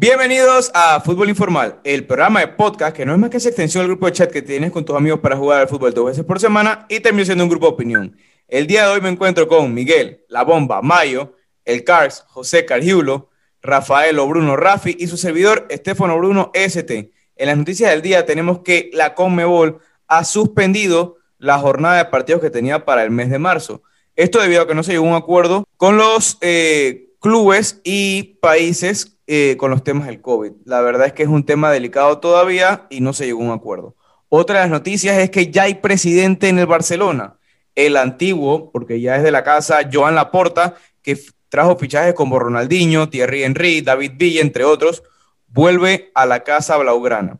Bienvenidos a Fútbol Informal, el programa de podcast que no es más que esa extensión del grupo de chat que tienes con tus amigos para jugar al fútbol dos veces por semana y termina siendo un grupo de opinión. El día de hoy me encuentro con Miguel, La Bomba, Mayo, el Cars, José Cargiulo, Rafael Bruno Rafi y su servidor Estefano Bruno ST. En las noticias del día tenemos que la Conmebol ha suspendido la jornada de partidos que tenía para el mes de marzo. Esto debido a que no se llegó a un acuerdo con los eh, clubes y países eh, con los temas del COVID. La verdad es que es un tema delicado todavía y no se llegó a un acuerdo. Otra de las noticias es que ya hay presidente en el Barcelona, el antiguo, porque ya es de la casa, Joan Laporta, que trajo fichajes como Ronaldinho, Thierry Henry, David Villa, entre otros, vuelve a la casa blaugrana.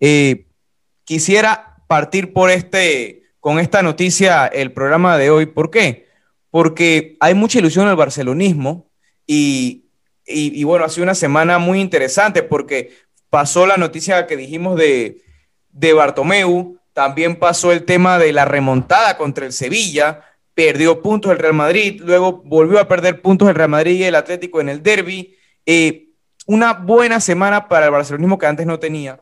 Eh, quisiera partir por este, con esta noticia el programa de hoy. ¿Por qué? Porque hay mucha ilusión en el barcelonismo y, y, bueno, ha una semana muy interesante porque pasó la noticia que dijimos de, de Bartomeu, también pasó el tema de la remontada contra el Sevilla, perdió puntos el Real Madrid, luego volvió a perder puntos el Real Madrid y el Atlético en el derby. Eh, una buena semana para el barcelonismo que antes no tenía.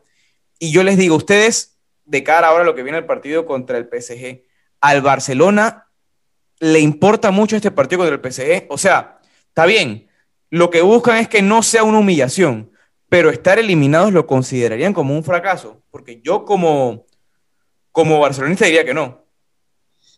Y yo les digo, ustedes, de cara ahora a lo que viene el partido contra el PSG, al Barcelona le importa mucho este partido contra el PSG. O sea, está bien, lo que buscan es que no sea una humillación, pero estar eliminados lo considerarían como un fracaso, porque yo como, como barcelonista diría que no.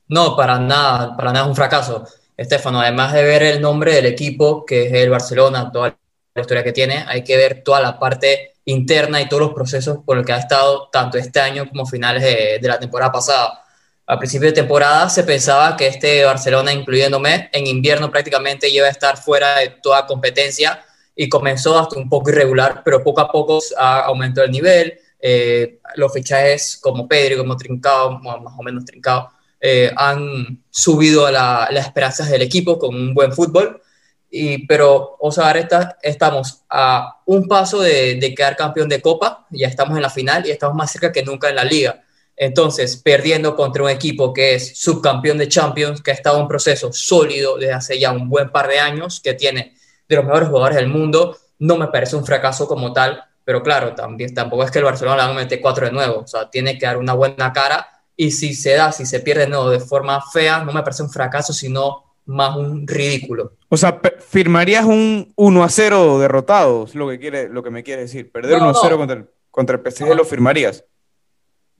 No, para nada, para nada es un fracaso. Estefano, además de ver el nombre del equipo, que es el Barcelona, toda la historia que tiene, hay que ver toda la parte interna y todos los procesos por los que ha estado tanto este año como finales de, de la temporada pasada. A principio de temporada se pensaba que este Barcelona, incluyéndome, en invierno prácticamente iba a estar fuera de toda competencia y comenzó hasta un poco irregular, pero poco a poco ha aumentado el nivel. Eh, los fichajes como Pedro, como Trincao, más o menos Trincao, eh, han subido la, las esperanzas del equipo con un buen fútbol. Y, pero, o sea, ahora estamos a un paso de, de, quedar campeón de Copa, ya estamos en la final y estamos más cerca que nunca en la liga. Entonces, perdiendo contra un equipo que es subcampeón de Champions, que ha estado en un proceso sólido desde hace ya un buen par de años, que tiene de los mejores jugadores del mundo, no me parece un fracaso como tal, pero claro, también, tampoco es que el Barcelona le van a meter cuatro de nuevo, o sea, tiene que dar una buena cara y si se da, si se pierde de nuevo de forma fea, no me parece un fracaso, sino más un ridículo. O sea, firmarías un 1 a 0 derrotado, es lo que, quiere, lo que me quiere decir. Perder no, 1 a 0 no. contra, el, contra el PSG no. lo firmarías.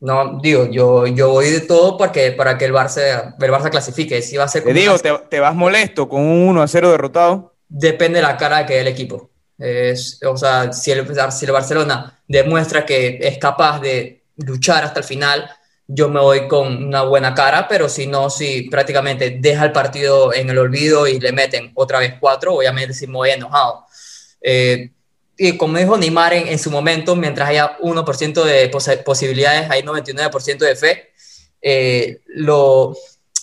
No, digo, yo, yo voy de todo para que, para que el, Barça, el Barça clasifique. Si va a ser te digo, te, te, vas molesto con un 1 a 0 derrotado? Depende de la cara que dé el equipo. Es, o sea, si el, si el Barcelona demuestra que es capaz de luchar hasta el final, yo me voy con una buena cara, pero si no, si prácticamente deja el partido en el olvido y le meten otra vez cuatro, obviamente sí me voy enojado. Eh, y como dijo Neymar en, en, su momento, mientras haya 1% de pos posibilidades, hay 99% de fe. Eh, lo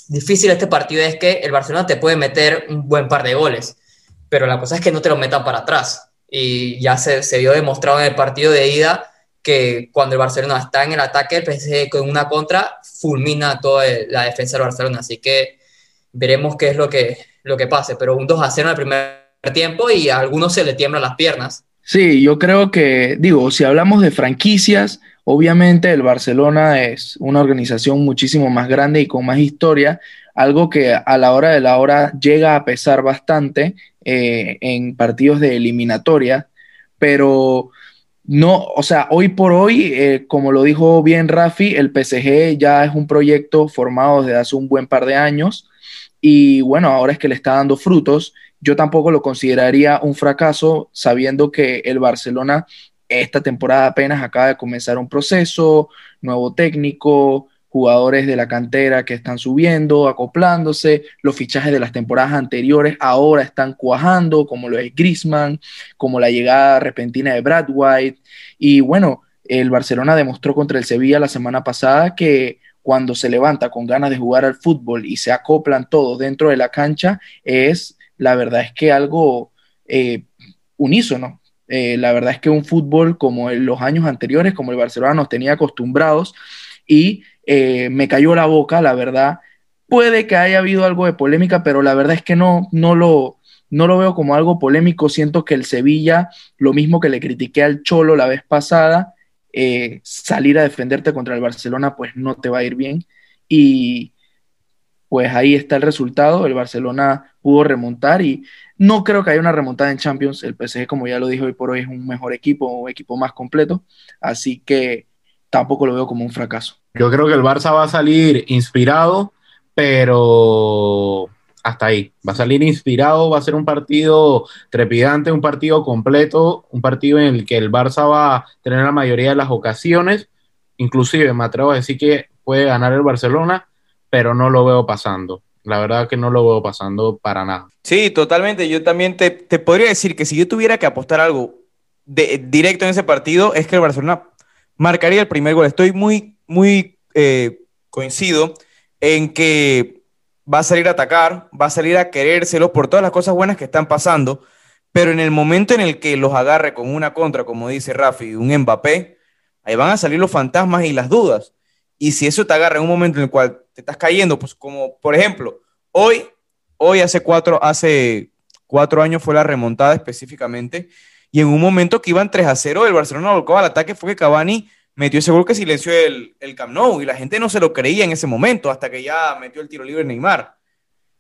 difícil de este partido es que el Barcelona te puede meter un buen par de goles, pero la cosa es que no te lo metan para atrás. Y ya se, se vio demostrado en el partido de ida que cuando el Barcelona está en el ataque, el PSG con una contra fulmina toda la defensa del Barcelona. Así que veremos qué es lo que, lo que pase. Pero un 2 a 0 en el primer tiempo y a algunos se le tiemblan las piernas. Sí, yo creo que, digo, si hablamos de franquicias, obviamente el Barcelona es una organización muchísimo más grande y con más historia, algo que a la hora de la hora llega a pesar bastante eh, en partidos de eliminatoria, pero no, o sea, hoy por hoy, eh, como lo dijo bien Rafi, el PSG ya es un proyecto formado desde hace un buen par de años y bueno, ahora es que le está dando frutos yo tampoco lo consideraría un fracaso sabiendo que el Barcelona esta temporada apenas acaba de comenzar un proceso, nuevo técnico, jugadores de la cantera que están subiendo, acoplándose, los fichajes de las temporadas anteriores ahora están cuajando, como lo es Griezmann, como la llegada repentina de Brad White. Y bueno, el Barcelona demostró contra el Sevilla la semana pasada que cuando se levanta con ganas de jugar al fútbol y se acoplan todos dentro de la cancha, es la verdad es que algo eh, unísono. Eh, la verdad es que un fútbol como en los años anteriores, como el Barcelona nos tenía acostumbrados, y eh, me cayó la boca, la verdad. Puede que haya habido algo de polémica, pero la verdad es que no, no, lo, no lo veo como algo polémico. Siento que el Sevilla, lo mismo que le critiqué al Cholo la vez pasada, salir a defenderte contra el Barcelona, pues no te va a ir bien. Y pues ahí está el resultado. El Barcelona pudo remontar y no creo que haya una remontada en Champions. El PSG, como ya lo dijo hoy por hoy, es un mejor equipo, un equipo más completo. Así que tampoco lo veo como un fracaso. Yo creo que el Barça va a salir inspirado, pero hasta ahí. Va a salir inspirado, va a ser un partido trepidante, un partido completo, un partido en el que el Barça va a tener la mayoría de las ocasiones. Inclusive me atrevo a decir que puede ganar el Barcelona, pero no lo veo pasando. La verdad que no lo veo pasando para nada. Sí, totalmente. Yo también te, podría decir que si yo tuviera que apostar algo de, directo en ese partido, es que el Barcelona marcaría el primer gol. Estoy muy, muy eh, coincido en que va a salir a atacar, va a salir a querérselo por todas las cosas buenas que están pasando, pero en el momento en el que los agarre con una contra, como dice Rafi, un Mbappé, ahí van a salir los fantasmas y las dudas. Y si eso te agarra en un momento en el cual te estás cayendo, pues como por ejemplo, hoy, hoy hace cuatro, hace cuatro años fue la remontada específicamente, y en un momento que iban 3 a 0, el Barcelona volcó al ataque, fue que Cavani metió ese gol que silenció el, el Camp Nou y la gente no se lo creía en ese momento hasta que ya metió el tiro libre Neymar.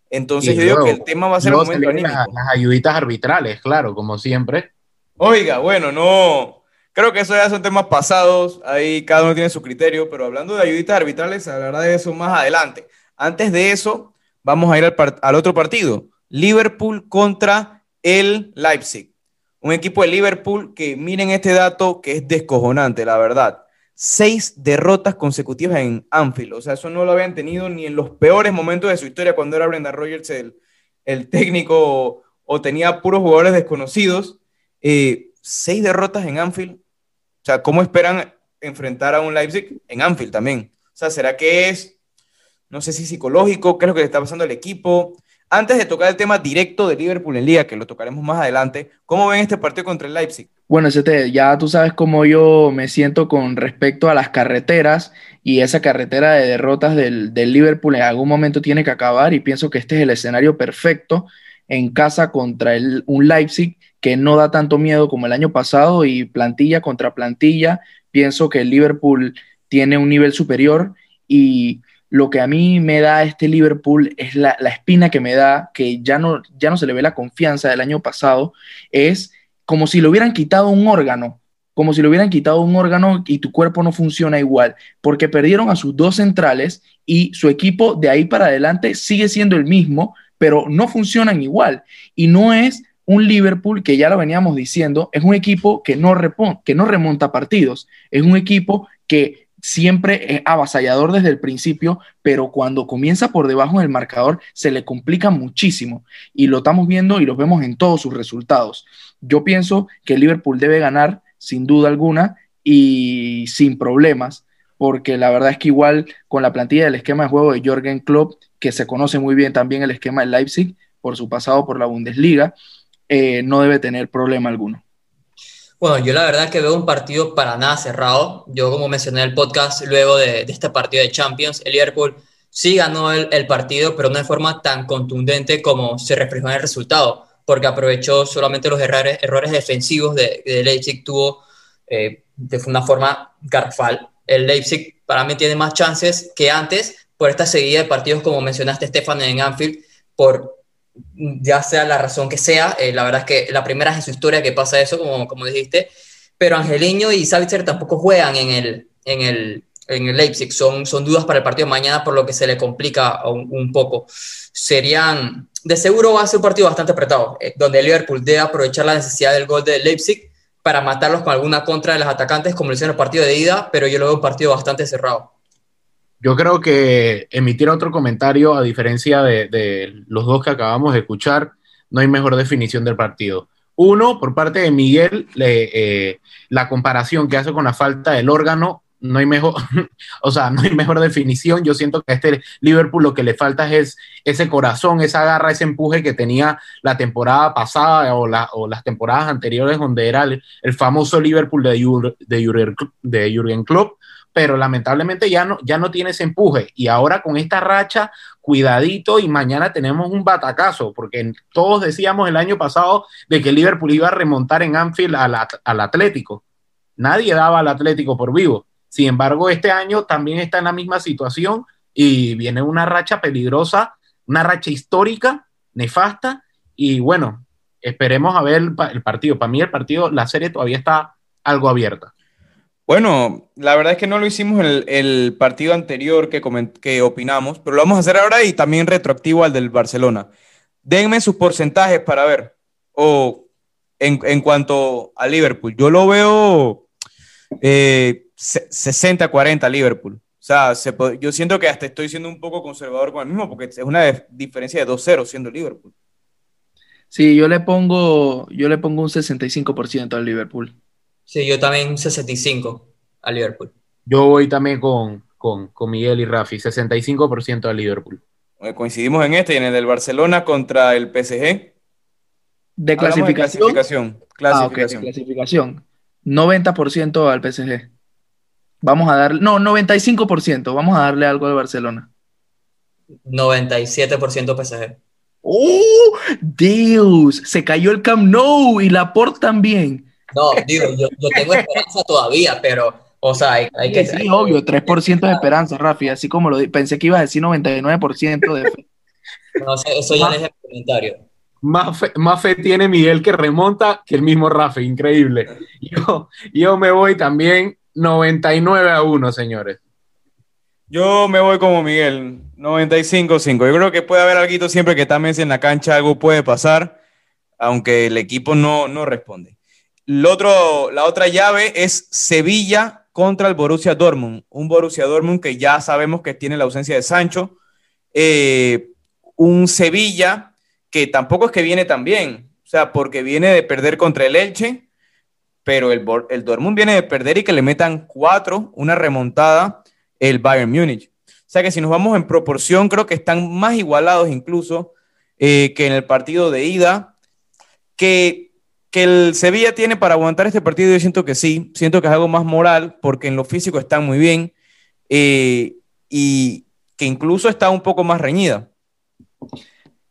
Entonces yo digo que el tema va a ser el momento anímico. Las, las ayuditas arbitrales, claro, como siempre. Oiga, bueno, no, creo que eso ya son temas pasados, ahí cada uno tiene su criterio, pero hablando de ayuditas arbitrales, hablará de eso más adelante. Antes de eso, vamos a ir al, otro partido, Liverpool contra el Leipzig. Un equipo de Liverpool que miren este dato que es descojonante, la verdad seis derrotas consecutivas en Anfield. O sea, eso no lo habían tenido ni en los peores momentos de su historia cuando era Brenda Rogers el, el técnico o tenía puros jugadores desconocidos. Eh, seis derrotas en Anfield. O sea, ¿cómo esperan enfrentar a un Leipzig en Anfield también? O sea, ¿será que es, no sé si psicológico, qué es lo que está pasando al equipo? Antes de tocar el tema directo de Liverpool en Liga, que lo tocaremos más adelante, ¿cómo ven este partido contra el Leipzig? Bueno, ya tú sabes cómo yo me siento con respecto a las carreteras y esa carretera de derrotas del, Liverpool en algún momento tiene que acabar y pienso que este es el escenario perfecto en casa contra el, un Leipzig que no da tanto miedo como el año pasado y plantilla contra plantilla. Pienso que el Liverpool tiene un nivel superior y lo que a mí me da este Liverpool es la, la espina que me da, que ya no, ya no se le ve la confianza del año pasado, es como si le hubieran quitado un órgano, como si le hubieran quitado un órgano y tu cuerpo no funciona igual, porque perdieron a sus dos centrales y su equipo de ahí para adelante sigue siendo el mismo, pero no funcionan igual. Y no es un Liverpool que ya lo veníamos diciendo, es un equipo que no, que no remonta partidos, es un equipo que siempre es avasallador desde el principio, pero cuando comienza por debajo del marcador se le complica muchísimo y lo estamos viendo y lo vemos en todos sus resultados. Yo pienso que Liverpool debe ganar sin duda alguna y sin problemas, porque la verdad es que igual con la plantilla del esquema de juego de Jorgen Klopp, que se conoce muy bien también el esquema de Leipzig por su pasado por la Bundesliga, eh, no debe tener problema alguno. Bueno, yo la verdad que veo un partido para nada cerrado. Yo, como mencioné en el podcast, luego de, este partido de Champions, el Liverpool sí ganó el, partido, pero no de forma tan contundente como se reflejó en el resultado porque aprovechó solamente los errores, errores defensivos de, de Leipzig, tuvo eh, de una forma garfal. El Leipzig para mí tiene más chances que antes por esta seguida de partidos, como mencionaste, Stefan, en Anfield, por ya sea la razón que sea. Eh, la verdad es que la primera es en su historia que pasa eso, como, como dijiste, pero Angeliño y Savitzer tampoco juegan en el, en el, en el Leipzig. Son, son dudas para el partido de mañana, por lo que se le complica un, poco. Serían de seguro va a ser un partido bastante apretado, eh, donde Liverpool debe aprovechar la necesidad del gol de Leipzig para matarlos con alguna contra de los atacantes, como lo hicieron el partido de ida, pero yo lo veo un partido bastante cerrado. Yo creo que emitir otro comentario, a diferencia de, los dos que acabamos de escuchar, no hay mejor definición del partido. Uno, por parte de Miguel, eh, la comparación que hace con la falta del órgano no hay mejor, o sea, no hay mejor definición. Yo siento que a este Liverpool lo que le falta es ese corazón, esa garra, ese empuje que tenía la temporada pasada o, las temporadas anteriores, donde era el, famoso Liverpool de, de, Jürgen, Klopp, pero lamentablemente ya no, ya no tiene ese empuje. Y ahora con esta racha, cuidadito y mañana tenemos un batacazo, porque todos decíamos el año pasado de que Liverpool iba a remontar en Anfield al, al Atlético. Nadie daba al Atlético por vivo. Sin embargo, este año también está en la misma situación y viene una racha peligrosa, una racha histórica, nefasta, y bueno, esperemos a ver el, partido. Para mí el partido, la serie todavía está algo abierta. Bueno, la verdad es que no lo hicimos en el, partido anterior que, que opinamos, pero lo vamos a hacer ahora y también retroactivo al del Barcelona. Denme sus porcentajes para ver. O en, cuanto a Liverpool, yo lo veo eh, 60-40 Liverpool. O sea, yo siento que hasta estoy siendo un poco conservador con el mismo, porque es una diferencia de 2-0 siendo Liverpool. Sí, yo le pongo, yo le pongo un 65% al Liverpool. Sí, yo también 65 al Liverpool. Yo voy también con, con, Miguel y Rafi, 65% al Liverpool. Coincidimos en este y en el del Barcelona contra el PSG. ¿De clasificación? clasificación. Clasificación. Ah, clasificación. 90% al PSG. Vamos a darle, no, 95%, vamos a darle algo al Barcelona. 97% PSG. ¡Oh! Dios, se cayó el Camp Nou y la Port también. No, digo, yo, tengo esperanza todavía, pero, o sea, hay, que... Sí, obvio, 3% de esperanza, Rafi, así como lo pensé que ibas a decir 99% de fe. No sé, eso ya es el comentario. Más fe, más fe, tiene Miguel que remonta que el mismo Rafi, increíble. Yo, yo me voy también 99 a 1, señores. Yo me voy como Miguel, 95-5. Yo creo que puede haber algo siempre que también en la cancha, algo puede pasar, aunque el equipo no, no responde. Otro, la otra llave es Sevilla contra el Borussia Dortmund. Un Borussia Dortmund que ya sabemos que tiene la ausencia de Sancho. Eh, un Sevilla que tampoco es que viene tan bien, o sea, porque viene de perder contra el Elche pero el, el Dortmund viene de perder y que le metan cuatro, una remontada, el Bayern Múnich. O sea que si nos vamos en proporción, creo que están más igualados incluso eh, que en el partido de ida, que, que el Sevilla tiene para aguantar este partido, yo siento que sí, siento que es algo más moral, porque en lo físico están muy bien eh, y que incluso está un poco más reñida.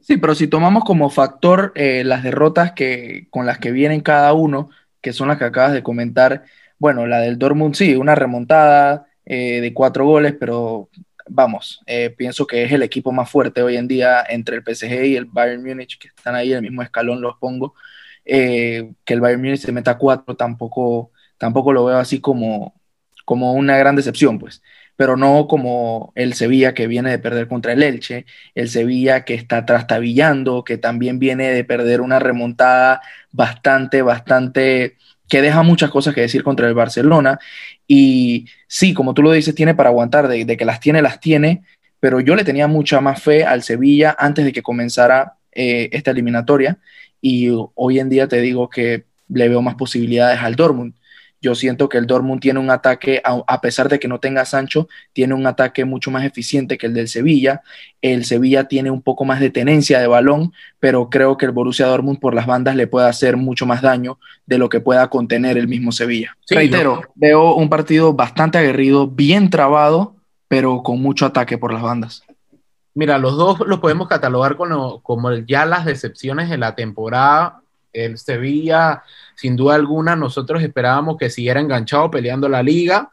Sí, pero si tomamos como factor eh, las derrotas que, con las que vienen cada uno, que son las que acabas de comentar. Bueno, la del Dortmund sí, una remontada eh, de cuatro goles, pero vamos, pienso que es el equipo más fuerte hoy en día entre el PSG y el Bayern Múnich, que están ahí, el mismo escalón los pongo. Eh, que el Bayern Múnich se meta cuatro tampoco, tampoco lo veo así como, como una gran decepción, pues pero no como el Sevilla que viene de perder contra el Elche, el Sevilla que está trastabillando, que también viene de perder una remontada bastante, bastante, que deja muchas cosas que decir contra el Barcelona. Y sí, como tú lo dices, tiene para aguantar, de, que las tiene, las tiene, pero yo le tenía mucha más fe al Sevilla antes de que comenzara eh, esta eliminatoria y hoy en día te digo que le veo más posibilidades al Dortmund. Yo siento que el Dortmund tiene un ataque, a, pesar de que no tenga Sancho, tiene un ataque mucho más eficiente que el del Sevilla. El Sevilla tiene un poco más de tenencia de balón, pero creo que el Borussia Dortmund por las bandas le puede hacer mucho más daño de lo que pueda contener el mismo Sevilla. Reitero, veo un partido bastante aguerrido, bien trabado, pero con mucho ataque por las bandas. Mira, los dos los podemos catalogar como, como ya las decepciones de la temporada. El Sevilla sin duda alguna, nosotros esperábamos que siguiera enganchado peleando la liga,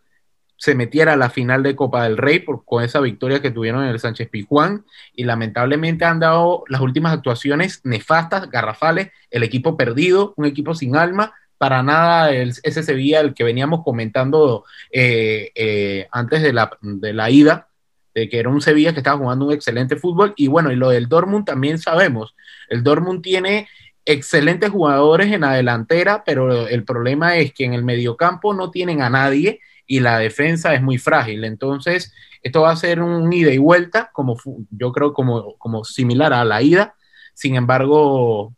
se metiera a la final de Copa del Rey por, con esa victoria que tuvieron en el Sánchez Pijuán y lamentablemente han dado las últimas actuaciones nefastas, garrafales, el equipo perdido, un equipo sin alma, para nada ese Sevilla el que veníamos comentando eh, eh, antes de la, de la ida, de que era un Sevilla que estaba jugando un excelente fútbol y bueno, y lo del Dortmund también sabemos, el Dortmund tiene excelentes jugadores en la delantera, pero el problema es que en el mediocampo no tienen a nadie y la defensa es muy frágil. Entonces, esto va a ser un ida y vuelta, como yo creo como, como similar a la ida. Sin embargo,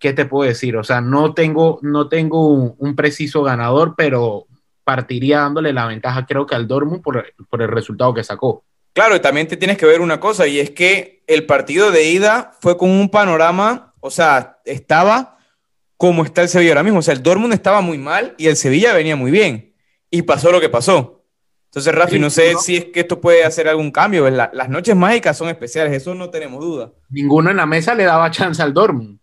¿qué te puedo decir? O sea, no tengo, no tengo un, preciso ganador, pero partiría dándole la ventaja, creo que al Dortmund por, por el resultado que sacó. Claro, y también te tienes que ver una cosa, y es que el partido de ida fue con un panorama o sea, estaba como está el Sevilla ahora mismo. O sea, el Dortmund estaba muy mal y el Sevilla venía muy bien. Y pasó lo que pasó. Entonces, Rafi, no sé si es que esto puede hacer algún cambio. las noches mágicas son especiales, eso no tenemos duda. Ninguno en la mesa le daba chance al Dortmund.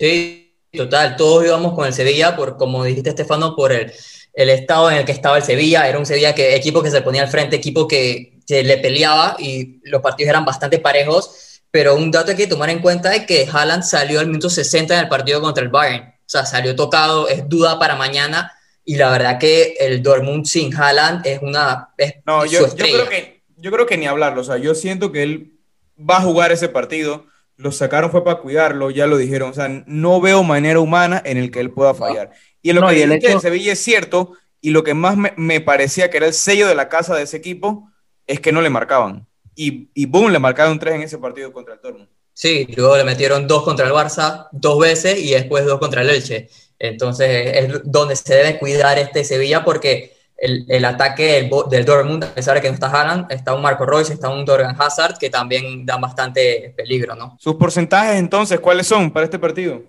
Sí, total, todos íbamos con el Sevilla, por, como dijiste, Estefano, por el, el estado en el que estaba el Sevilla. Era un Sevilla que equipo que se ponía al frente, equipo que, que le peleaba y los partidos eran bastante parejos. Pero un dato que hay que tomar en cuenta es que Haaland salió al minuto 60 en el partido contra el Bayern. O sea, salió tocado, es duda para mañana y la verdad que el Dortmund sin Haaland es una... no, yo, yo, creo que, yo creo que ni hablarlo, o sea, yo siento que él va a jugar ese partido, lo sacaron fue para cuidarlo, ya lo dijeron, o sea, no veo manera humana en el que él pueda fallar. Y en lo que que Sevilla es cierto, y lo que más me, me, parecía que era el sello de la casa de ese equipo, es que no le marcaban. Y, y boom, le marcaron tres en ese partido contra el Dortmund. Sí, luego le metieron dos contra el Barça, dos veces, y después dos contra el Elche. Entonces es donde se debe cuidar este Sevilla porque el, el ataque del, Dortmund, a pesar de que no está Haaland, está un Marco Royce, está un Dorgan Hazard que también da bastante peligro, ¿no? ¿Sus porcentajes entonces cuáles son para este partido?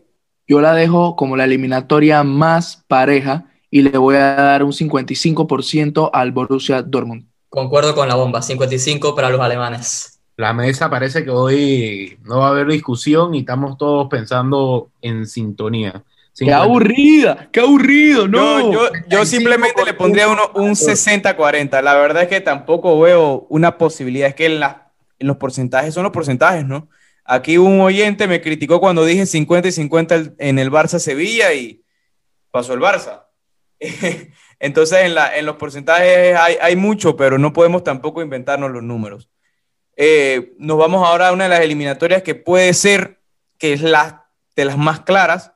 Yo la dejo como la eliminatoria más pareja y le voy a dar un 55% al Borussia Dortmund. Concuerdo con la bomba, 55 para los alemanes. La mesa parece que hoy no va a haber discusión y estamos todos pensando en sintonía. ¡Qué aburrida! ¡Qué aburrido! No, yo, simplemente le pondría uno, un 60-40. La verdad es que tampoco veo una posibilidad. Es que en, en los porcentajes son los porcentajes, ¿no? Aquí un oyente me criticó cuando dije 50 y 50 en el Barça Sevilla y pasó el Barça. Entonces en, la, en los porcentajes hay, hay, mucho, pero no podemos tampoco inventarnos los números. Eh, nos vamos ahora a una de las eliminatorias que puede ser, que es la de las más claras,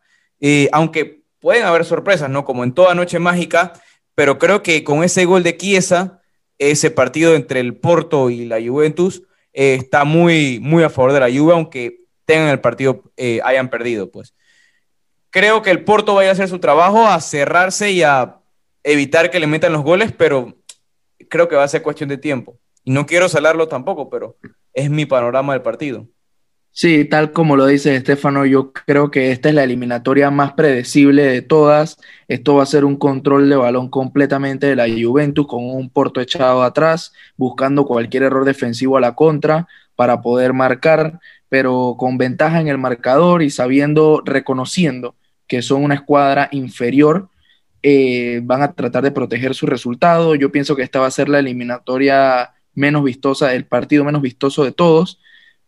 aunque pueden haber sorpresas, ¿no? Como en toda noche mágica, pero creo que con ese gol de Chiesa, ese partido entre el Porto y la Juventus, eh, está muy, muy a favor de la Juve, aunque tengan el partido, eh, hayan perdido, pues. Creo que el Porto vaya a hacer su trabajo, a cerrarse y a evitar que le metan los goles, pero creo que va a ser cuestión de tiempo. Y no quiero salarlo tampoco, pero es mi panorama del partido. Sí, tal como lo dice Estefano, yo creo que esta es la eliminatoria más predecible de todas. Esto va a ser un control de balón completamente de la Juventus con un Porto echado atrás, buscando cualquier error defensivo a la contra para poder marcar, pero con ventaja en el marcador y sabiendo, reconociendo que son una escuadra inferior, eh, van a tratar de proteger su resultado. Yo pienso que esta va a ser la eliminatoria menos vistosa, el partido menos vistoso de todos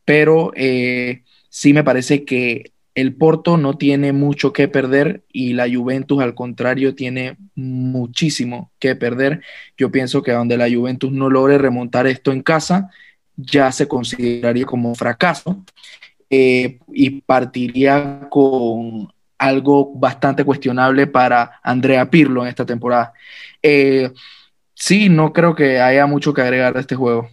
pero eh, sí me parece que el Porto no tiene mucho que perder y la Juventus al contrario tiene muchísimo que perder. Yo pienso que donde la Juventus no logre remontar esto en casa, ya se consideraría como fracaso eh, y partiría con algo bastante cuestionable para Andrea Pirlo en esta temporada. Eh, sí, no creo que haya mucho que agregar a este juego.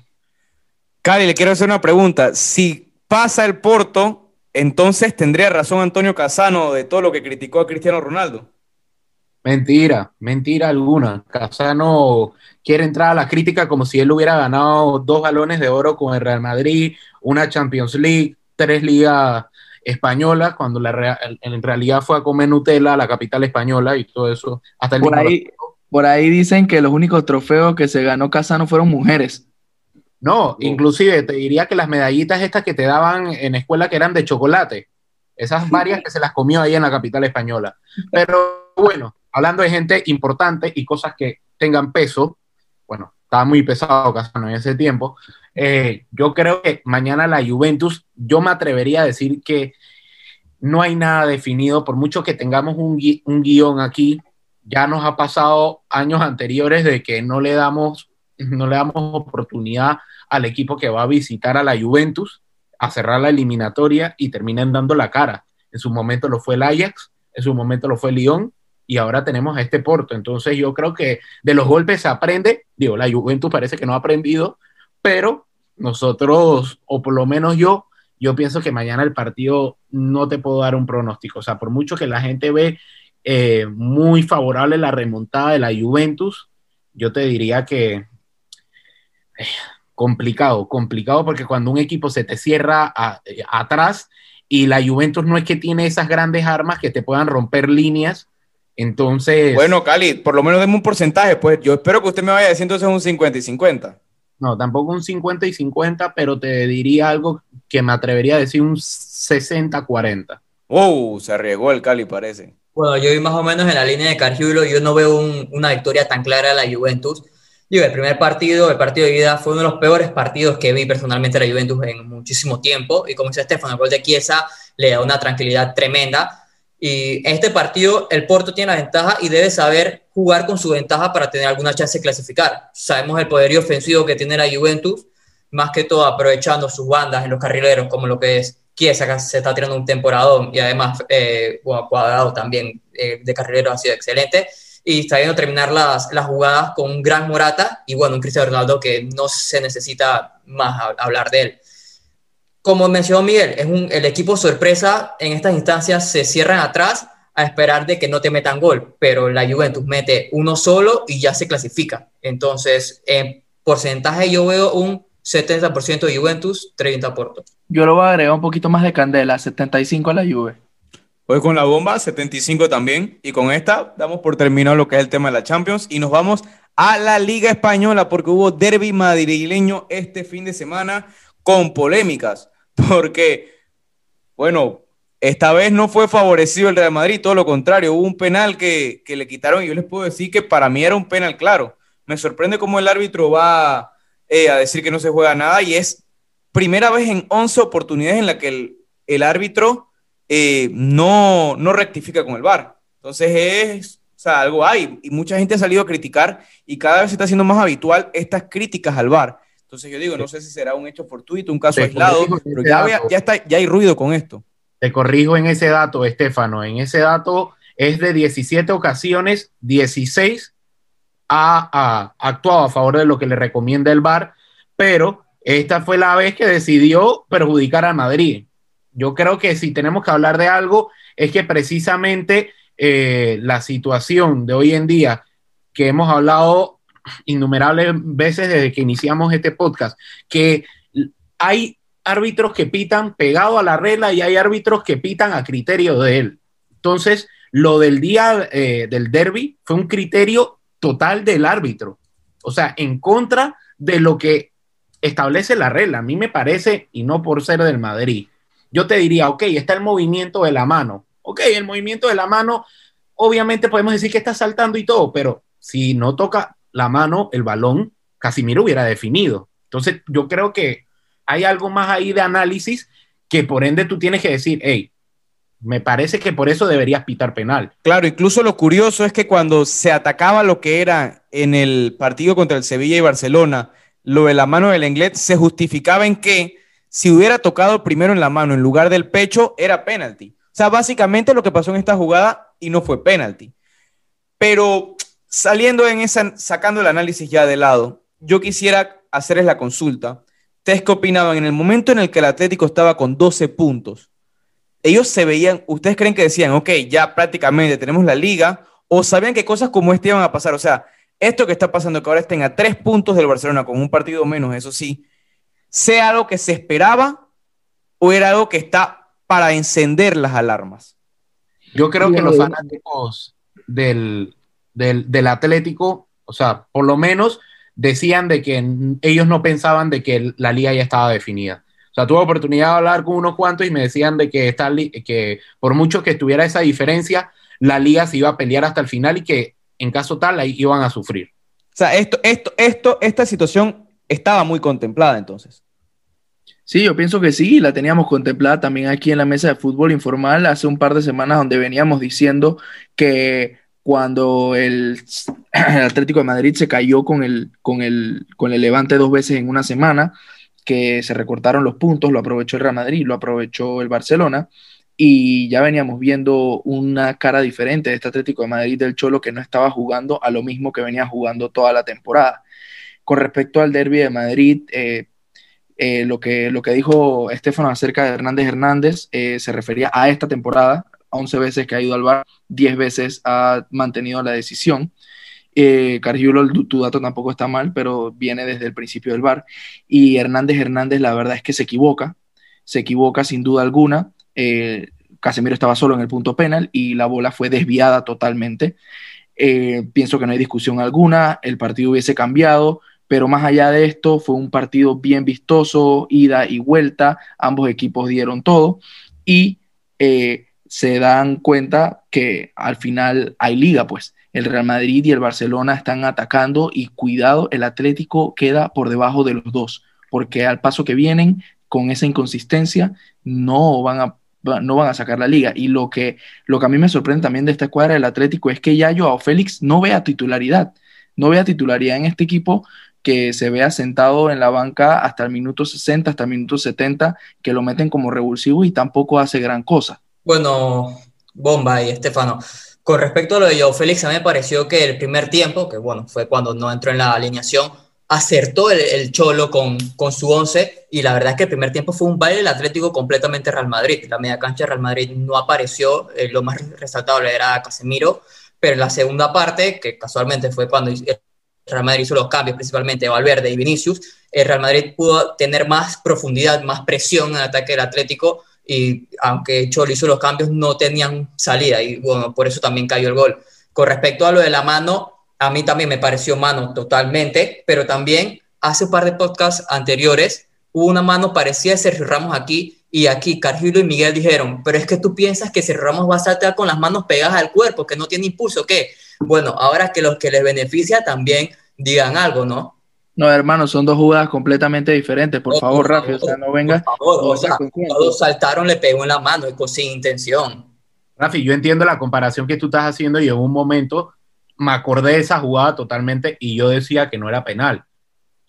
Cali, le quiero hacer una pregunta. Si pasa el Porto, entonces tendría razón Antonio Casano de todo lo que criticó a Cristiano Ronaldo. Mentira, mentira alguna. Casano quiere entrar a la crítica como si él hubiera ganado dos balones de oro con el Real Madrid, una Champions League, tres ligas españolas, cuando la en realidad fue a comer Nutella a la capital española y todo eso. Hasta el por, ahí, por ahí dicen que los únicos trofeos que se ganó Casano fueron mujeres. No, inclusive te diría que las medallitas estas que te daban en escuela que eran de chocolate, esas varias que se las comió ahí en la capital española. Pero bueno, hablando de gente importante y cosas que tengan peso, bueno, estaba muy pesado Casano en ese tiempo, eh, yo creo que mañana la Juventus, yo me atrevería a decir que no hay nada definido, por mucho que tengamos un, un guion aquí, ya nos ha pasado años anteriores de que no le damos no le damos oportunidad al equipo que va a visitar a la Juventus a cerrar la eliminatoria y terminan dando la cara. En su momento lo fue el Ajax, en su momento lo fue el Lyon y ahora tenemos a este Porto. Entonces yo creo que de los golpes se aprende, digo, la Juventus parece que no ha aprendido, pero nosotros, o por lo menos yo, yo pienso que mañana el partido no te puedo dar un pronóstico. O sea, por mucho que la gente ve eh, muy favorable la remontada de la Juventus, yo te diría que complicado, complicado porque cuando un equipo se te cierra atrás y la Juventus no es que tiene esas grandes armas que te puedan romper líneas, Entonces. Bueno, Cali, por lo menos deme un porcentaje, pues yo espero que usted me vaya diciendo eso es un 50 y 50. No, tampoco un 50 y 50, pero te diría algo que me atrevería a decir un 60-40. Uh, se arriesgó el Cali, parece. Bueno, yo vi más o menos en la línea de Cargiulo, yo no veo un, una victoria tan clara de la Juventus. Digo, el primer partido, el partido de ida, fue uno de los peores partidos que vi personalmente de la Juventus en muchísimo tiempo. Y como dice Estefano, el gol de Chiesa le da una tranquilidad tremenda. Y este partido, el Porto tiene la ventaja y debe saber jugar con su ventaja para tener alguna chance de clasificar. Sabemos el poderío ofensivo que tiene la Juventus, más que todo aprovechando sus bandas en los carrileros, como lo que es Chiesa, que se está tirando un temporadón, y además eh, Cuadrado también eh, de carrilero ha sido excelente. Y está viendo terminar las, las jugadas con un gran Morata y bueno, un Cristiano Ronaldo que no se necesita más hablar de él como mencionó Miguel, es un, el equipo sorpresa en estas instancias se cierran atrás a esperar de que no te metan gol, pero la Juventus mete uno solo y ya se clasifica. Entonces, en porcentaje yo veo un 70% de Juventus, 30 Porto. Yo lo voy a agregar un poquito más de candela, 75 a la Juve. Pues con la bomba, 75 también. Y con esta damos por terminado lo que es el tema de la Champions y nos vamos a la Liga Española porque hubo derby madrileño este fin de semana con polémicas porque, bueno, esta vez no fue favorecido el Real Madrid, todo lo contrario, hubo un penal que, le quitaron y yo les puedo decir que para mí era un penal claro. Me sorprende cómo el árbitro va eh, a decir que no se juega nada y es primera vez en 11 oportunidades en la que el, árbitro eh, no, no rectifica con el VAR. Entonces es, o sea, algo hay y mucha gente ha salido a criticar y cada vez se está haciendo más habitual estas críticas al VAR. Entonces yo digo, no sé si será un hecho fortuito, un caso aislado, pero ya, ya, está, ya hay ruido con esto. Te corrijo en ese dato, Estefano. En ese dato es de 17 ocasiones, 16 ha, actuado a favor de lo que le recomienda el VAR, pero esta fue la vez que decidió perjudicar a Madrid. Yo creo que si tenemos que hablar de algo, es que precisamente eh, la situación de hoy en día que hemos hablado innumerables veces desde que iniciamos este podcast, que hay árbitros que pitan pegado a la regla y hay árbitros que pitan a criterio de él. Entonces, lo del día eh, del derby fue un criterio total del árbitro, o sea, en contra de lo que establece la regla. A mí me parece, y no por ser del Madrid, yo te diría, ok, está el movimiento de la mano. Ok, el movimiento de la mano, obviamente podemos decir que está saltando y todo, pero si no toca la mano, el balón, Casimiro hubiera definido. Entonces, yo creo que hay algo más ahí de análisis que por ende tú tienes que decir, hey, me parece que por eso deberías pitar penal. Claro, incluso lo curioso es que cuando se atacaba lo que era en el partido contra el Sevilla y Barcelona, lo de la mano del Englet se justificaba en que si hubiera tocado primero en la mano en lugar del pecho, era penalti. O sea, básicamente lo que pasó en esta jugada y no fue penalti. Pero saliendo en esa, sacando el análisis ya de lado, yo quisiera hacerles la consulta. ¿Ustedes qué opinaban en el momento en el que el Atlético estaba con 12 puntos? Ellos se veían, ¿ustedes creen que decían, ok, ya prácticamente tenemos la liga? ¿O sabían que cosas como este iban a pasar? O sea, esto que está pasando, que ahora estén a tres puntos del Barcelona con un partido menos, eso sí, ¿sea algo que se esperaba o era algo que está para encender las alarmas? Yo creo que los fanáticos del, del, Atlético, o sea, por lo menos decían de que ellos no pensaban de que la liga ya estaba definida. O sea, tuve oportunidad de hablar con unos cuantos y me decían de que, esta, que por mucho que estuviera esa diferencia, la liga se iba a pelear hasta el final y que en caso tal ahí iban a sufrir. O sea, esto, esto, esto, esta situación estaba muy contemplada entonces. Sí, yo pienso que sí, la teníamos contemplada también aquí en la mesa de fútbol informal hace un par de semanas donde veníamos diciendo que cuando el, Atlético de Madrid se cayó con el, con, el, con el Levante dos veces en una semana, que se recortaron los puntos, lo aprovechó el Real Madrid, lo aprovechó el Barcelona, y ya veníamos viendo una cara diferente de este Atlético de Madrid del Cholo que no estaba jugando a lo mismo que venía jugando toda la temporada. Con respecto al derby de Madrid, eh, eh, lo, que, lo que dijo Estefano acerca de Hernández Hernández eh, se refería a esta temporada, 11 veces que ha ido al bar, 10 veces ha mantenido la decisión. Eh, Cargiulo, tu dato tampoco está mal, pero viene desde el principio del bar. Y Hernández Hernández, la verdad es que se equivoca, se equivoca sin duda alguna. Eh, Casemiro estaba solo en el punto penal y la bola fue desviada totalmente. Eh, pienso que no hay discusión alguna, el partido hubiese cambiado, pero más allá de esto fue un partido bien vistoso, ida y vuelta, ambos equipos dieron todo y eh, se dan cuenta que al final hay liga, pues el Real Madrid y el Barcelona están atacando y cuidado, el Atlético queda por debajo de los dos, porque al paso que vienen con esa inconsistencia no van a no van a sacar la liga. Y lo que, lo que a mí me sorprende también de esta escuadra del Atlético es que ya Joao Félix no vea titularidad, no vea titularidad en este equipo que se vea sentado en la banca hasta el minuto 60, hasta el minuto 70, que lo meten como revulsivo y tampoco hace gran cosa. Bueno, Bomba y Estefano, con respecto a lo de Joao Félix, a mí me pareció que el primer tiempo, que bueno, fue cuando no entró en la alineación, acertó el, Cholo con, con, su once y la verdad es que el primer tiempo fue un baile del Atlético completamente Real Madrid. La media cancha de Real Madrid no apareció, eh, lo más resaltable era Casemiro, pero en la segunda parte, que casualmente fue cuando Real Madrid hizo los cambios, principalmente Valverde y Vinicius, el Real Madrid pudo tener más profundidad, más presión en el ataque del Atlético y aunque Cholo hizo los cambios no tenían salida y bueno, por eso también cayó el gol. Con respecto a lo de la mano, a mí también me pareció mano totalmente, pero también hace un par de podcasts anteriores hubo una mano parecida de Sergio Ramos aquí y aquí Cargilo y Miguel dijeron, pero es que tú piensas que Sergio Ramos va a saltar con las manos pegadas al cuerpo, que no tiene impulso, ¿qué? Bueno, ahora que los que les beneficia también digan algo, ¿no? No, hermano, son dos jugadas completamente diferentes. Por favor, Rafi, o sea, no venga. Por favor, o sea, todos saltaron, le pegó en la mano, sin intención. Rafi, yo entiendo la comparación que tú estás haciendo y en un momento me acordé de esa jugada totalmente y yo decía que no era penal,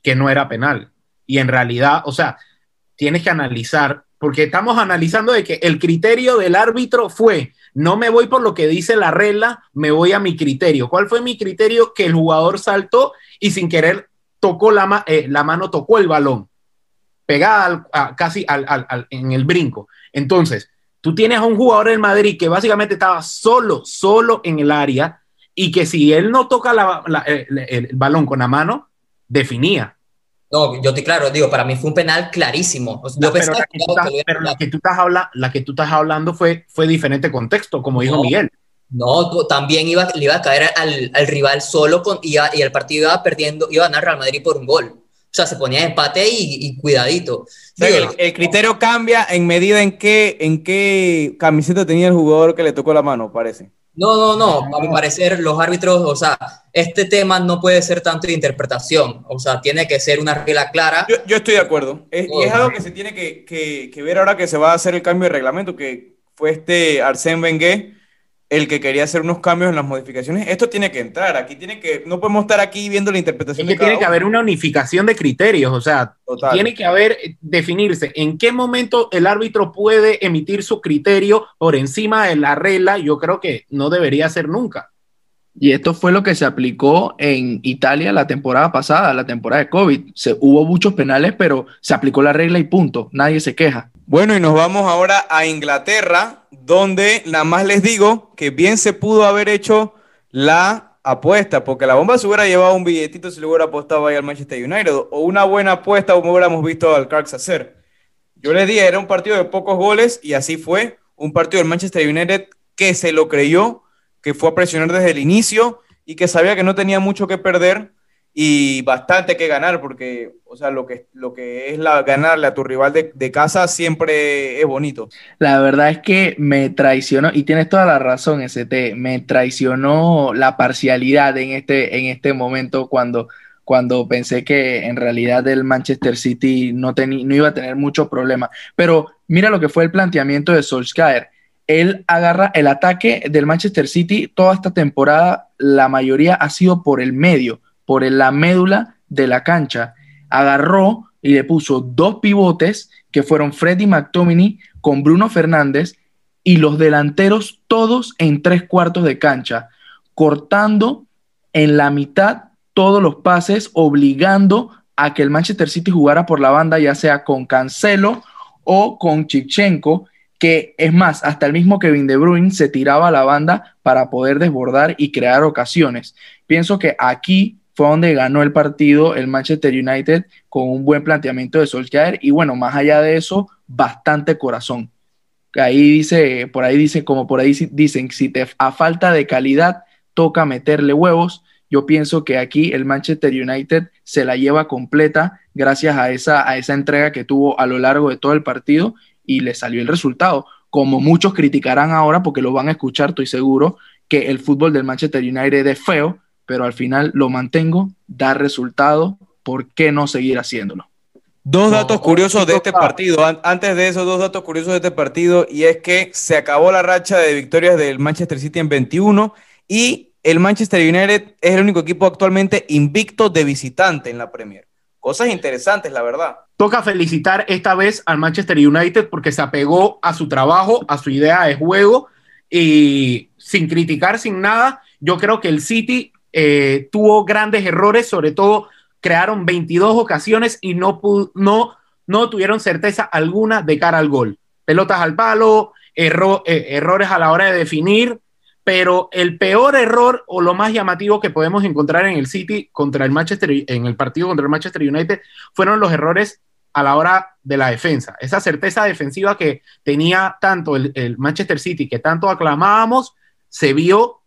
que no era penal. Y en realidad, o sea, tienes que analizar, porque estamos analizando de que el criterio del árbitro fue, no me voy por lo que dice la regla, me voy a mi criterio. ¿Cuál fue mi criterio? Que el jugador saltó y sin querer tocó la, eh, la mano, tocó el balón, pegada casi en el brinco. Entonces, tú tienes a un jugador del Madrid que básicamente estaba solo, solo en el área y que si él no toca el, balón con la mano, definía. No, yo te claro, digo, para mí fue un penal clarísimo. pero, la que, tú estás, la que tú estás hablando fue, fue diferente contexto, como dijo Miguel. No, también iba, le iba a caer al, rival solo con, y, y, el partido iba perdiendo, iba a ganar Real Madrid por un gol. O sea, se ponía empate y, cuidadito. el, criterio cambia en medida en qué, en qué camiseta tenía el jugador que le tocó la mano, parece. No, no, no. A mi parecer, los árbitros, o sea, este tema no puede ser tanto de interpretación. O sea, tiene que ser una regla clara. Yo, estoy de acuerdo. Es, y es algo que se tiene que, que, ver ahora que se va a hacer el cambio de reglamento, que fue este Arsène Wenger el que quería hacer unos cambios en las modificaciones. Esto tiene que entrar, aquí tiene que, no podemos estar aquí viendo la interpretación. Es que tiene que haber una unificación de criterios, o sea, tiene que haber, eh, definirse en qué momento el árbitro puede emitir su criterio por encima de la regla, yo creo que no debería ser nunca. Y esto fue lo que se aplicó en Italia la temporada pasada, la temporada de COVID. Se, hubo muchos penales, pero se aplicó la regla y punto. Nadie se queja. Bueno, y nos vamos ahora a Inglaterra, donde nada más les digo que bien se pudo haber hecho la apuesta, porque la bomba se hubiera llevado un billetito si le hubiera apostado ahí al Manchester United, o una buena apuesta como hubiéramos visto al Clarks hacer. Yo les dije, era un partido de pocos goles y así fue, un partido del Manchester United que se lo creyó, que fue a presionar desde el inicio y que sabía que no tenía mucho que perder y bastante que ganar, porque, o sea, lo que, lo que es la, ganarle a tu rival de, casa siempre es bonito. La verdad es que me traicionó, y tienes toda la razón, ST, me traicionó la parcialidad en este, en este momento cuando, cuando pensé que en realidad el Manchester City no, no iba a tener muchos problemas. Pero mira lo que fue el planteamiento de Solskjaer él agarra el ataque del Manchester City toda esta temporada, la mayoría ha sido por el medio, por la médula de la cancha. Agarró y le puso dos pivotes que fueron Freddy McTominay con Bruno Fernández y los delanteros todos en tres cuartos de cancha, cortando en la mitad todos los pases, obligando a que el Manchester City jugara por la banda, ya sea con Cancelo o con Chichenko, que es más, hasta el mismo Kevin De Bruyne se tiraba a la banda para poder desbordar y crear ocasiones. Pienso que aquí fue donde ganó el partido el Manchester United con un buen planteamiento de Solskjaer y bueno, más allá de eso, bastante corazón. ahí dice, por ahí dice, como por ahí dicen, si te a falta de calidad toca meterle huevos, yo pienso que aquí el Manchester United se la lleva completa gracias a esa, a esa entrega que tuvo a lo largo de todo el partido y le salió el resultado. Como muchos criticarán ahora, porque lo van a escuchar, estoy seguro, que el fútbol del Manchester United es feo, pero al final lo mantengo, da resultado, ¿por qué no seguir haciéndolo? Dos datos curiosos de este partido. Antes de eso, dos datos curiosos de este partido, y es que se acabó la racha de victorias del Manchester City en 21 y el Manchester United es el único equipo actualmente invicto de visitante en la Premier. Cosas interesantes, la verdad. Toca felicitar esta vez al Manchester United porque se apegó a su trabajo, a su idea de juego y sin criticar, sin nada. Yo creo que el City eh, tuvo grandes errores, sobre todo crearon 22 ocasiones y no, no, tuvieron certeza alguna de cara al gol. Pelotas al palo, eh, errores a la hora de definir, pero el peor error o lo más llamativo que podemos encontrar en el City contra el Manchester, en el partido contra el Manchester United, fueron los errores a la hora de la defensa. Esa certeza defensiva que tenía tanto el, el Manchester City, que tanto aclamábamos, se vio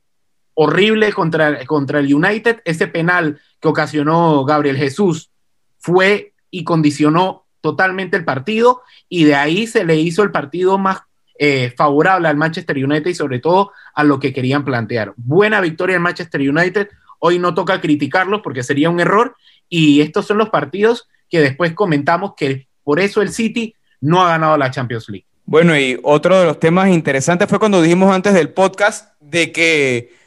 horrible contra, contra el United. Ese penal que ocasionó Gabriel Jesús fue y condicionó totalmente el partido y de ahí se le hizo el partido más eh, favorable al Manchester United y sobre todo a lo que querían plantear. Buena victoria en Manchester United. Hoy no toca criticarlos porque sería un error y estos son los partidos que después comentamos que por eso el City no ha ganado la Champions League. Bueno, y otro de los temas interesantes fue cuando dijimos antes del podcast de que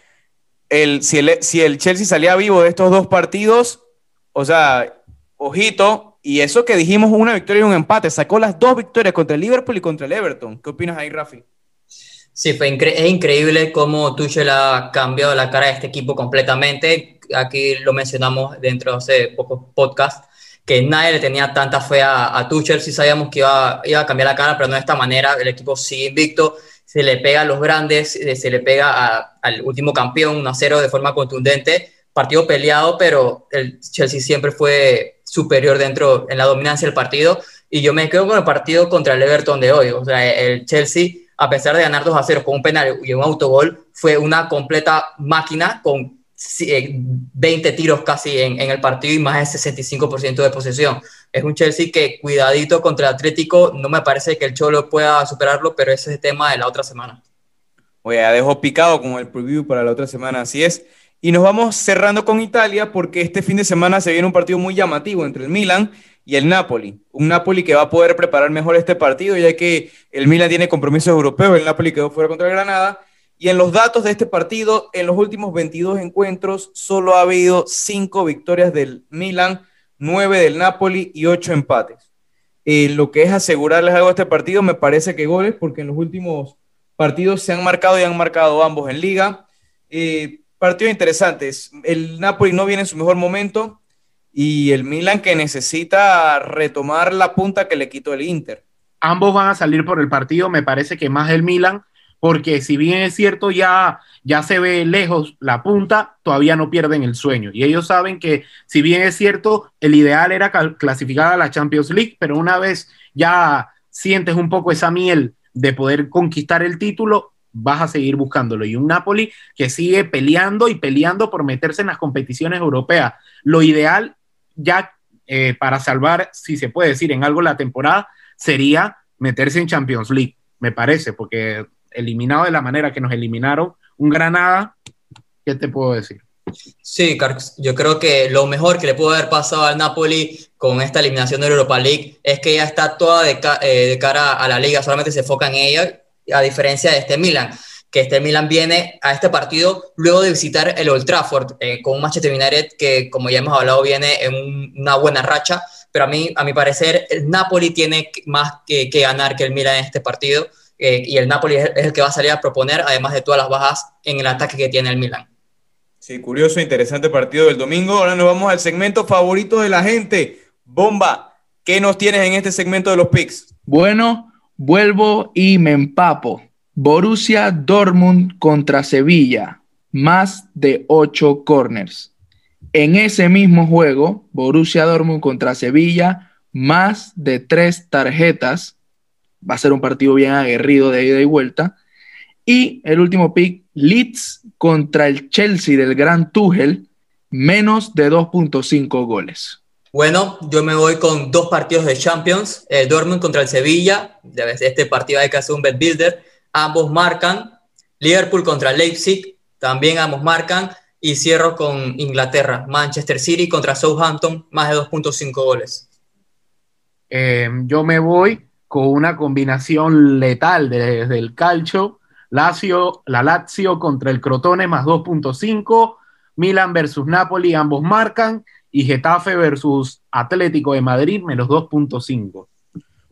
el, si, el, si el Chelsea salía vivo de estos dos partidos, o sea, ojito, y eso que dijimos una victoria y un empate, sacó las dos victorias contra el Liverpool y contra el Everton. ¿Qué opinas ahí, Rafi? Sí, fue es increíble cómo Tuchel ha cambiado la cara de este equipo completamente. Aquí lo mencionamos dentro de hace pocos podcasts, que nadie le tenía tanta fe a, a Tuchel. Sí sabíamos que iba, iba, a cambiar la cara, pero no de esta manera. El equipo sigue invicto se le pega a los grandes, eh, se le pega al último campeón 1 a 0 de forma contundente. Partido peleado, pero el Chelsea siempre fue superior dentro en la dominancia del partido. Y yo me quedo con el partido contra el Everton de hoy. O sea, el Chelsea, a pesar de ganar 2 a 0 con un penal y un autogol, fue una completa máquina con 20 eh, tiros casi en, en el partido y más del 65% de posesión. Es un Chelsea que cuidadito contra el Atlético, no me parece que el Cholo pueda superarlo, pero ese es el tema de la otra semana. Oye, ya dejo picado con el preview para la otra semana, así es. Y nos vamos cerrando con Italia porque este fin de semana se viene un partido muy llamativo entre el Milan y el Napoli. Un Napoli que va a poder preparar mejor este partido, ya que el Milan tiene compromisos europeos, el Napoli quedó fuera contra el Granada. Y en los datos de este partido, en los últimos 22 encuentros, solo ha habido 5 victorias del Milan 9 del Napoli y 8 empates. Eh, lo que es asegurarles algo a este partido, me parece que goles, porque en los últimos partidos se han marcado y han marcado ambos en liga. Eh, partidos interesantes. El Napoli no viene en su mejor momento y el Milan que necesita retomar la punta que le quitó el Inter. Ambos van a salir por el partido, me parece que más el Milan, porque si bien es cierto ya ya se ve lejos la punta, todavía no pierden el sueño. Y ellos saben que, si bien es cierto, el ideal era clasificar a la Champions League, pero una vez ya sientes un poco esa miel de poder conquistar el título, vas a seguir buscándolo. Y un Napoli que sigue peleando y peleando por meterse en las competiciones europeas. Lo ideal, ya eh, para salvar, si se puede decir, en algo la temporada, sería meterse en Champions League, me parece, porque eliminado de la manera que nos eliminaron, un Granada, ¿qué te puedo decir? Sí, yo creo que lo mejor que le pudo haber pasado al Napoli con esta eliminación de Europa League es que ya está toda de, eh, cara a la liga, solamente se enfoca en ella, a diferencia de este Milan, que este Milan viene a este partido luego de visitar el Old Trafford eh, con un Manchester United que, como ya hemos hablado, viene en una buena racha, pero a mí, a mi parecer, el Napoli tiene más que, que ganar que el Milan en este partido eh, y el Napoli es, el que va a salir a proponer, además de todas las bajas en el ataque que tiene el Milan. Sí, curioso, interesante partido del domingo. Ahora nos vamos al segmento favorito de la gente. Bomba, ¿qué nos tienes en este segmento de los picks? Bueno, vuelvo y me empapo. Borussia Dortmund contra Sevilla, más de 8 corners. En ese mismo juego, Borussia Dortmund contra Sevilla, más de 3 tarjetas va a ser un partido bien aguerrido de ida y vuelta. Y el último pick, Leeds contra el Chelsea del Gran Tuchel, menos de 2.5 goles. Bueno, yo me voy con dos partidos de Champions, el Dortmund contra el Sevilla, este partido hay que hacer un bet builder, ambos marcan, Liverpool contra Leipzig, también ambos marcan, y cierro con Inglaterra, Manchester City contra Southampton, más de 2.5 goles. Eh, yo me voy con una combinación letal desde el calcio, Lazio, la Lazio contra el Crotone más 2.5, Milan versus Napoli, ambos marcan, y Getafe versus Atlético de Madrid menos 2.5.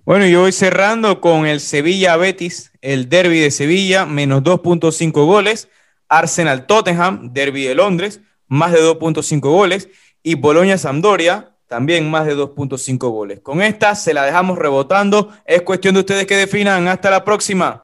Bueno, yo voy cerrando con el Sevilla Betis, el derby de Sevilla, menos 2.5 goles. Arsenal Tottenham, derby de Londres, más de 2.5 goles. Y Boloña Sampdoria, también más de 2.5 goles. Con esta se la dejamos rebotando. Es cuestión de ustedes que definan. Hasta la próxima.